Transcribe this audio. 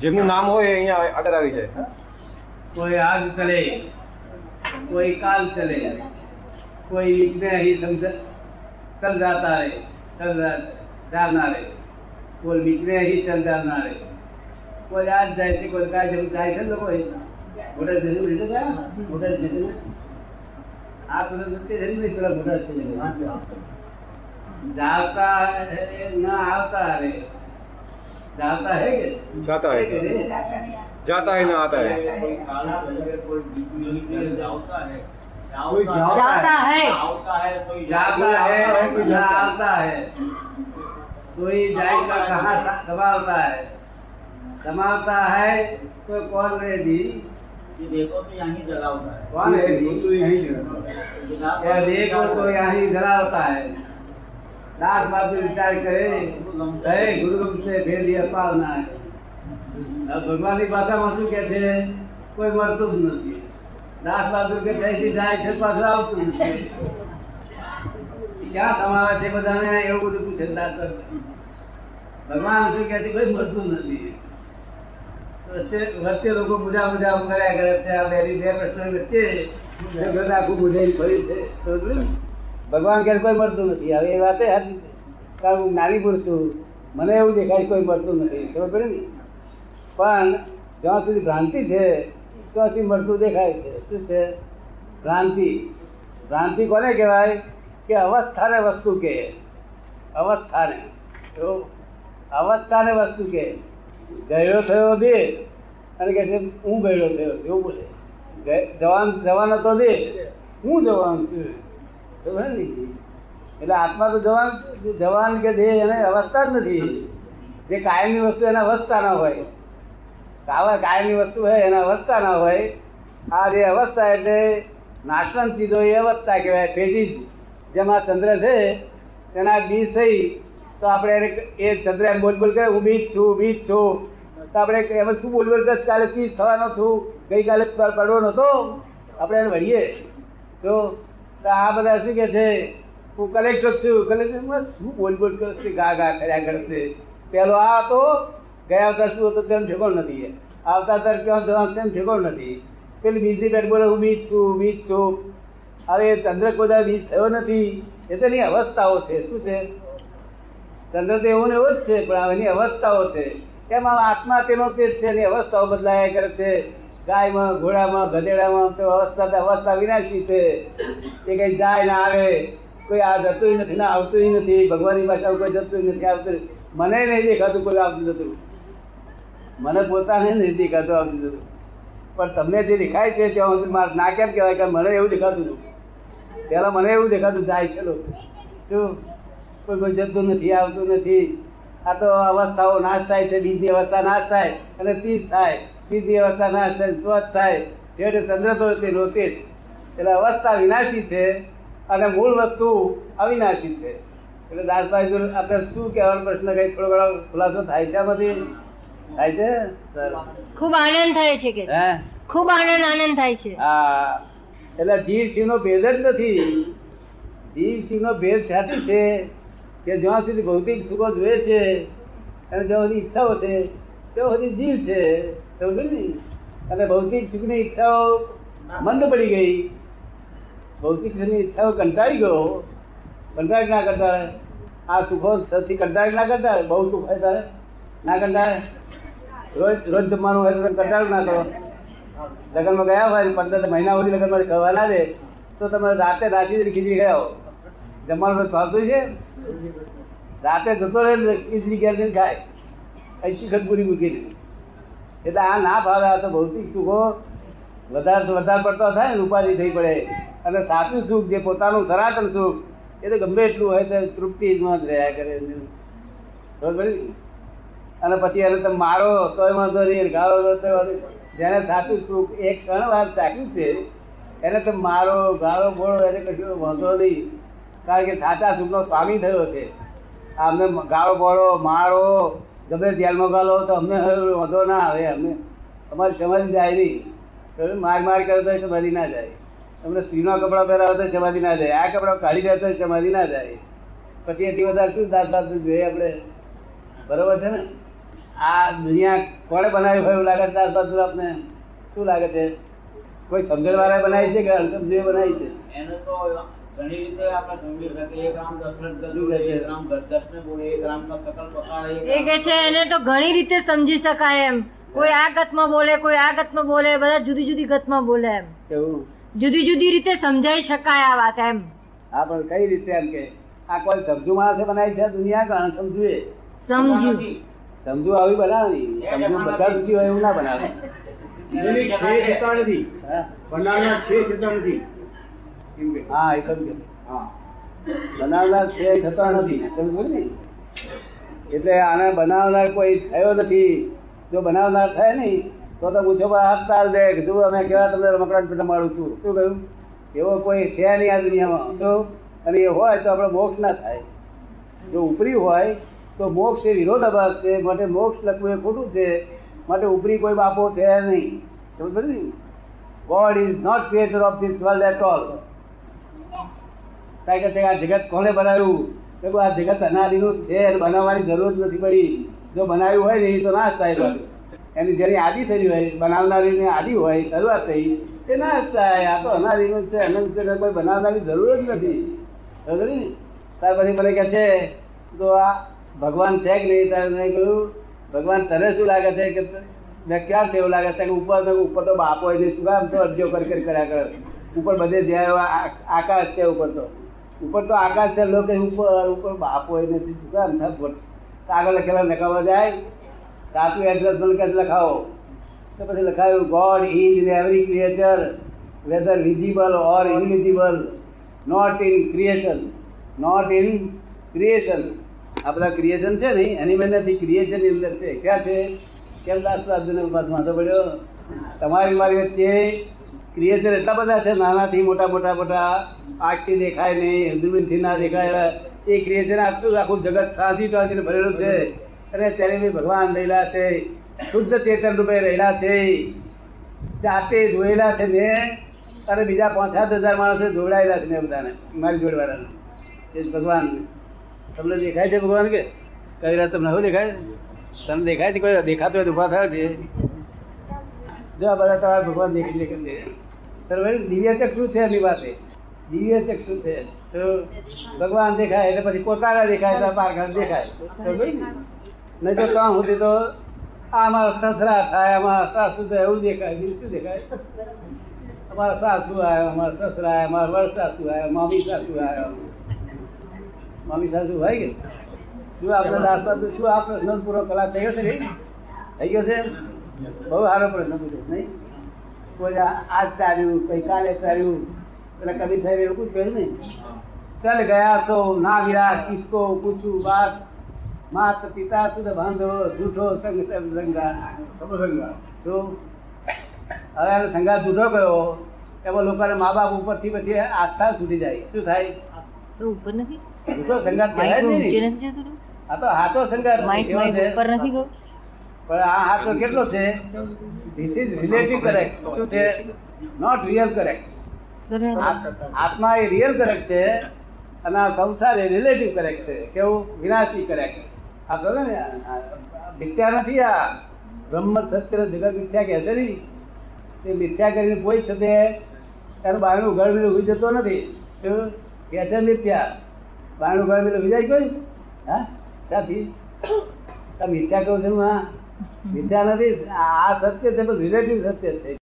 જેમનું નામ હોય એ અહીંયા આગળ આવી જાય कोई आज चले कोई काल चले कोई इतने ही समझ चल जाता है चल जा- जाना रे कोई बीचने ही चल जाना रे કોઈ આજ જાય છે કોઈ કાલ જેવું જાય છે ને લોકો એ. મોટા જઈને લીધે ગયા? મોટા જઈને? આ પેલો જતે જઈને નહીં, પેલા મોટા જઈને. જાતા હે ના આવતા રે जाता है जाता है। जाता है ना आता है। कोई जाता है। जाता है। आता है। कोई जाएगा कहाँ दबावता है। समाता है तो कौन रहे दी देखो तो यहाँ जला होता है। कौन है देखो तो यहीं जला होता है। दास बात विचार करे है गुरु से भेद यह पालना है હવે ભગવાનની ભાષામાં શું કે છે કોઈ મળતું જ નથી દાસ બહાદુર કે ત્યાંથી જાય છે પાછું આવતું નથી ક્યાં તમારા છે બધાને એવું બધું પૂછે દાસ બહાદુર. ભગવાન શું કે છે કોઈ મળતું નથી વચ્ચે વચ્ચે લોકો બુજા બુજા કર્યા કરે છે આ બે બે પ્રશ્નો વચ્ચે જગત આખું બુજાઈને ફર્યું છે સમજ્યું ને? ભગવાન કે કોઈ મળતું નથી. હવે એ વાતે કારણ હું નાની પુરુષ છું, મને એવું દેખાય કોઈ મળતું નથી. ખબર પડે ને? પણ જ્યાં સુધી ભ્રાંતિ છે, ત્યાં સુધી મળતું દેખાય છે. શું છે? ભ્રાંતિ. ભ્રાંતિ કોને કહેવાય? કે અવસ્થાને વસ્તુ કે અવસ્થાને. તો અવસ્થાને વસ્તુ કે ગયો થયો દે. અને છે, હું ગયો થયો એવું બોલે. જવાન જવાન હતો દે. હું જવાનું છું? એટલે આત્મા તો જવાન જવાન કે દેહ એને અવસ્થા જ નથી. જે કાયમની વસ્તુ એના અવસ્થા ના હોય. કાવા કાયમની વસ્તુ હોય એના અવસ્થા ના હોય. આ જે અવસ્થા એટલે નાશવંત ચીજો એ અવસ્થા કહેવાય. પેઢી જેમાં ચંદ્ર છે, તેના બીજ થઈ, તો આપણે એને એ ચંદ્ર એમ બોલ બોલ કરે, હું બીજ છું બીજ છું. તો આપણે એમ શું બોલ બોલ કરે? કાલે થવાનો છું. ગઈકાલે પડવો નહોતો આપણે એને વળીએ. તો આ બધા શું કે છે? હું કલેક્ટર છું. કલેક્ટર શું બોલ બોલ કરશે ગા ગા કર્યા કરશે. પેલો આ હતો, ગયા આવતા શું હતો તેમ ઠેકોણ નથી. આવતા અવતાર ક્યાં જવાનું તેમ ઠેકોણ નથી. પેલી બીજી પેટ બોલે, હું બીજ છું બીજ છું. હવે ચંદ્ર કોઈ બીજ થયો નથી. એ તો એની અવસ્થાઓ છે. શું છે? ચંદ્ર તો એવો ને એવો જ છે, પણ એની અવસ્થાઓ છે. એમાં આત્મા તેનો તે છે, એની અવસ્થાઓ બદલાયા કરે છે. ગાયમાં, ઘોડામાં, ગધેડામાં તો અવસ્થા અવસ્થા વિનાશી છે. એ કઈ જાય ના આવે, કોઈ આ જતું નથી, ને આવતું નથી, ભગવાનની ભાષા કોઈ જતું નથી આવતું મને નહીં દેખાતું કોઈ આવતું જતું. મને પોતાને નહીં દેખાતું આવતું જતું. પણ તમને જે દેખાય છે ત્યાં સુધી મારે ના કેમ કહેવાય કે મને એવું દેખાતું હતું પહેલાં મને એવું દેખાતું જાય ચલો શું? કોઈ કોઈ જતું નથી, આવતું નથી. આ તો અવસ્થાઓ નાશ થાય છે, બીજી અવસ્થા નાશ થાય, અને તીજ થાય. ત્રીજી અવસ્થા નાશ થાય સ્વચ્છ થાય. છેવટે ચંદ્ર તો તે રોતે જ. એટલે અવસ્થા વિનાશી છે અને મૂળ વસ્તુ અવિનાશી છે. એટલે દાસભાઈ આપણે શું કહેવાનો પ્રશ્ન કઈ થોડો ઘણો ખુલાસો થાય છે બધી? થાય છે? ખૂબ આનંદ થાય છે કે. હે? ખૂબ આનંદ આનંદ થાય છે. હા. એટલે જીવ શિવ નો ભેદ જ નથી. જીવ શિવ નો ભેદ ત્યાંથી છે કે જ્યાં સુધી ભૌતિક સુખો જોઈએ છે અને જ્યાં સુધી ઈચ્છાઓ છે ત્યાં સુધી જીવ છે. સમજ ને? અને ભૌતિક સુખની ઈચ્છાઓ મંદ પડી ગઈ. ભૌતિક સુખની ઈચ્છાઓ કંટાળી ગયો કંટાળી ના કરતા આ સુખો થી કંટાળી ના કરતા બહુ સુખ હોય તારે? ના કંટાળે રોજ રોજ જમવાનું હોય તો કંટાળું ના કરો. લગ્નમાં ગયા હોય પંદર મહિના સુધી લગ્નમાં ખવા ના દે, તો તમે રાતે રાજી ખીચડી ગયા હો જમવાનું ભાવતું છે. રાતે જતો રહે ખીચડી ગયા ખાય. અહીં ખતપુરી મૂકીને. એટલે આ ના ભાવે, આ તો ભૌતિક સુખો વધારે વધારે પડતો થાય ને, ઉપાધિ થઈ પડે. અને સાચું સુખ જે પોતાનું સનાતન સુખ, એ તો ગમે એટલું હોય તો તૃપ્તિમાં જ રહ્યા કરે બરોબર અને પછી એને તમે મારો, તોય વાંધો નહીં ગાળો નહીં. જેને સાચું સુખ એક ક્ષણ વાર ચાખ્યું છે, એને તમે મારો, ગાળો બોળો એને કશું વાંધો નહીં. કારણ કે સાચા સુખનો સ્વામી થયો છે. અમને ગાળો બોળો મારો, ગમે જેલમાં ગાળો તો અમને વાંધો ના આવે, અમને. અમારી સમજ જાય નહીં. તો માર માર કરે તો સમાધિ ના જાય. તમને સ્ત્રીનો કપડા પહેરાવો તો સમાધિ ના જાય. આ કપડા કાઢી દે તો સમાધિ ના જાય. પછી એથી વધારે શું દાંત દાંત જોઈએ આપણે? બરોબર છે ને? આ દુનિયા કોણે બનાવી હોય એવું લાગે છે દાંત દાંત આપને? શું લાગે છે? કોઈ સમજણ વાળા બનાવી છે કે અણસમજે બનાવી છે? એને તો ઘણી રીતે આપણે સમજી શકીએ. એક રામ દશરથ ગજુ એક રામ દશને બોલે એક રામ નો સકલ પકાળે એ કે છે એને તો ઘણી રીતે સમજી શકાય એમ. કોઈ આ ગતમાં બોલે કોઈ આ ગતમાં બોલે બધા જુદી જુદી ગતમાં બોલે એમ. કેવું જુદી જુદી રીતે સમજાઈ શકાય આ વાત એમ. હા પણ કઈ રીતે એમ કે? આ કોઈ સમજુ માણસે બનાવી છે દુનિયા કે અણસમજુ એ સમજુ. સમજુ આવી બનાવી સમજુ બધા સુધી હોય એવું ના બનાવે. હા. એ સમજો હા. બનાવનાર છે થતા નથી. એટલે આને બનાવનાર કોઈ થયો નથી. જો બનાવનાર થાય નહીં, તો તો પૂછો આપતા તાર દે. તું અમે કેવા તમને રમકડા પેટા મારું છું. શું કહ્યું? એવો કોઈ છે નહીં આ દુનિયામાં. તો અને એ હોય તો આપણે મોક્ષ ના થાય. જો ઉપરી હોય, તો મોક્ષ એ વિરોધાભાસ છે. માટે મોક્ષ લખવું એ ખોટું છે. માટે ઉપરી કોઈ બાપો છે નહીં. સમજ ને? God is not creator of this world at all કારણ કે આ જગત કોણે બનાવ્યું? કે આ જગત અનાદિનું છે બનાવવાની જરૂર જ નથી પડી. જો બનાવ્યું હોય ને એ તો નાશ થાય પાછું. એની જેની આદિ થઈ હોય, બનાવનારીની આદિ હોય, શરૂઆત થઈ તે નાશ થાય. આ તો અનારી છે, અનંત છે કોઈ બનાવનારી જરૂર જ નથી. સમજ્યો ને? ત્યાર પછી મને કહે છે, તો આ ભગવાન છે કે નહીં? ત્યારે મેં કહ્યું, ભગવાન તને શું લાગે છે? કે મેં ક્યાં એવું લાગે છે? કે ઉપર ઉપર તો બાપ હોય ને શું કામ તો અરજીઓ કરી કરી, કર્યા કરે. ઉપર બધે જ્યાં આકાશ છે ઉપર તો. ઉપર તો આકાશ છે લોકો ઉપર ઉપર બાપ હોય નથી શું કામ થાય આગળ લખેલા લખાવા જાય સાચું એડ્રેસ મને કહે લખાવો. તો પછી લખાયું God is in every creature whether visible or invisible not in creation not in creation આ બધા ક્રિએશન છે ને, એની મેં નથી ક્રિએશનની અંદર છે. ક્યાં છે? કેમ દાસ અર્જુન વાંધો પડ્યો તમારી મારી વચ્ચે ક્રિએશન એટલા બધા છે, નાનાથી મોટા મોટા મોટા, આંખથી દેખાય નહીં હિન્દુબીનથી ના દેખાય એ ક્રિએચર આટલું આખું જગત સાંસી ટાંસીને ભરેલું છે. અને ત્યારે બી ભગવાન રહેલા છે, શુદ્ધ ચેતન રૂપે રહેલા છે. જાતે જોયેલા છે ને, અને બીજા પાંચ, સાત હજાર માણસે જોડાયેલા છે ને બધાને, મારી જોડવાળાને. એ ભગવાન તમને દેખાય છે ભગવાન કે? કઈ રાત તમને હવે દેખાય? તમને દેખાય છે કોઈ? દેખાતો હોય ઊભા થાય છે જો. બધા તમારે ભગવાન દેખી દેખી દિવ્ય ચક્ષુ છે એની પાસે? દિવ્ય ચક્ષુ છે? તો ભગવાન દેખાય એટલે પછી પોતાના દેખાય, તો પારખા દેખાય. નહીં તો કામ સુધી તો આમાં સસરા થાય, આમાં સાસુ થાય એવું દેખાય શું દેખાય? અમારા સાસુ આવ્યા, અમારા સસરા આવ્યા, અમારા વર સાસુ આવ્યા, મામી સાસુ આવ્યા. મામી સાસુ હોય કે? શું આપણે દાસતા શું આ પ્રશ્ન પૂરો કલાક થઈ ગયો છે થઈ ગયો છે? બહુ સારો પ્રશ્ન પૂછ્યો નહીં? કોઈ આજ તાર્યું કઈ કાલે ચાલ્યું એટલે કવિ સાહેબ એવું કુછ કહ્યું નહીં ચલ ગયા તો ના વિરા કિસકો પૂછું બાપ માત પિતા સુધ બાંધો જૂઠો સંગ સંગા સંગા તો હવે સંગાત જૂઠો ગયો એમાં લોકોને મા બાપ ઉપરથી પછી આસ્થા સુધી જાય. શું થાય? ઉપર નથી? જૂઠો સંગાત કહેવાય નહીં. આ તો હાથો સંગાત ઉપર નથી ગયો? પણ આ હાથો કેટલો છે? ધીસ ઇઝ રિલેટિવ કરેક્ટ શું છે? નોટ રિયલ કરેક્ટ આત્મા એ રિયલ કરેક્ટ છે અને આ સંસાર એ રિલેટિવ કરેક્ટ છે. કેવું? વિનાશી કરેક્ટ આ કહો ને મિથ્યા નથી આ. બ્રહ્મ સત્ય જગત મિથ્યા કહે છે નહીં? તે મિથ્યા કરીને કોઈ છે એનું બારણું ઘર બીજું ઊભી જતો નથી. શું? કહે છે મિથ્યા? બારણું ઘર બીજું ઊભી જાય કોઈ? હા? ત્યાંથી મિથ્યા કહું છું હું મિથ્યા નથી આ સત્ય છે પણ રિલેટિવ સત્ય છે.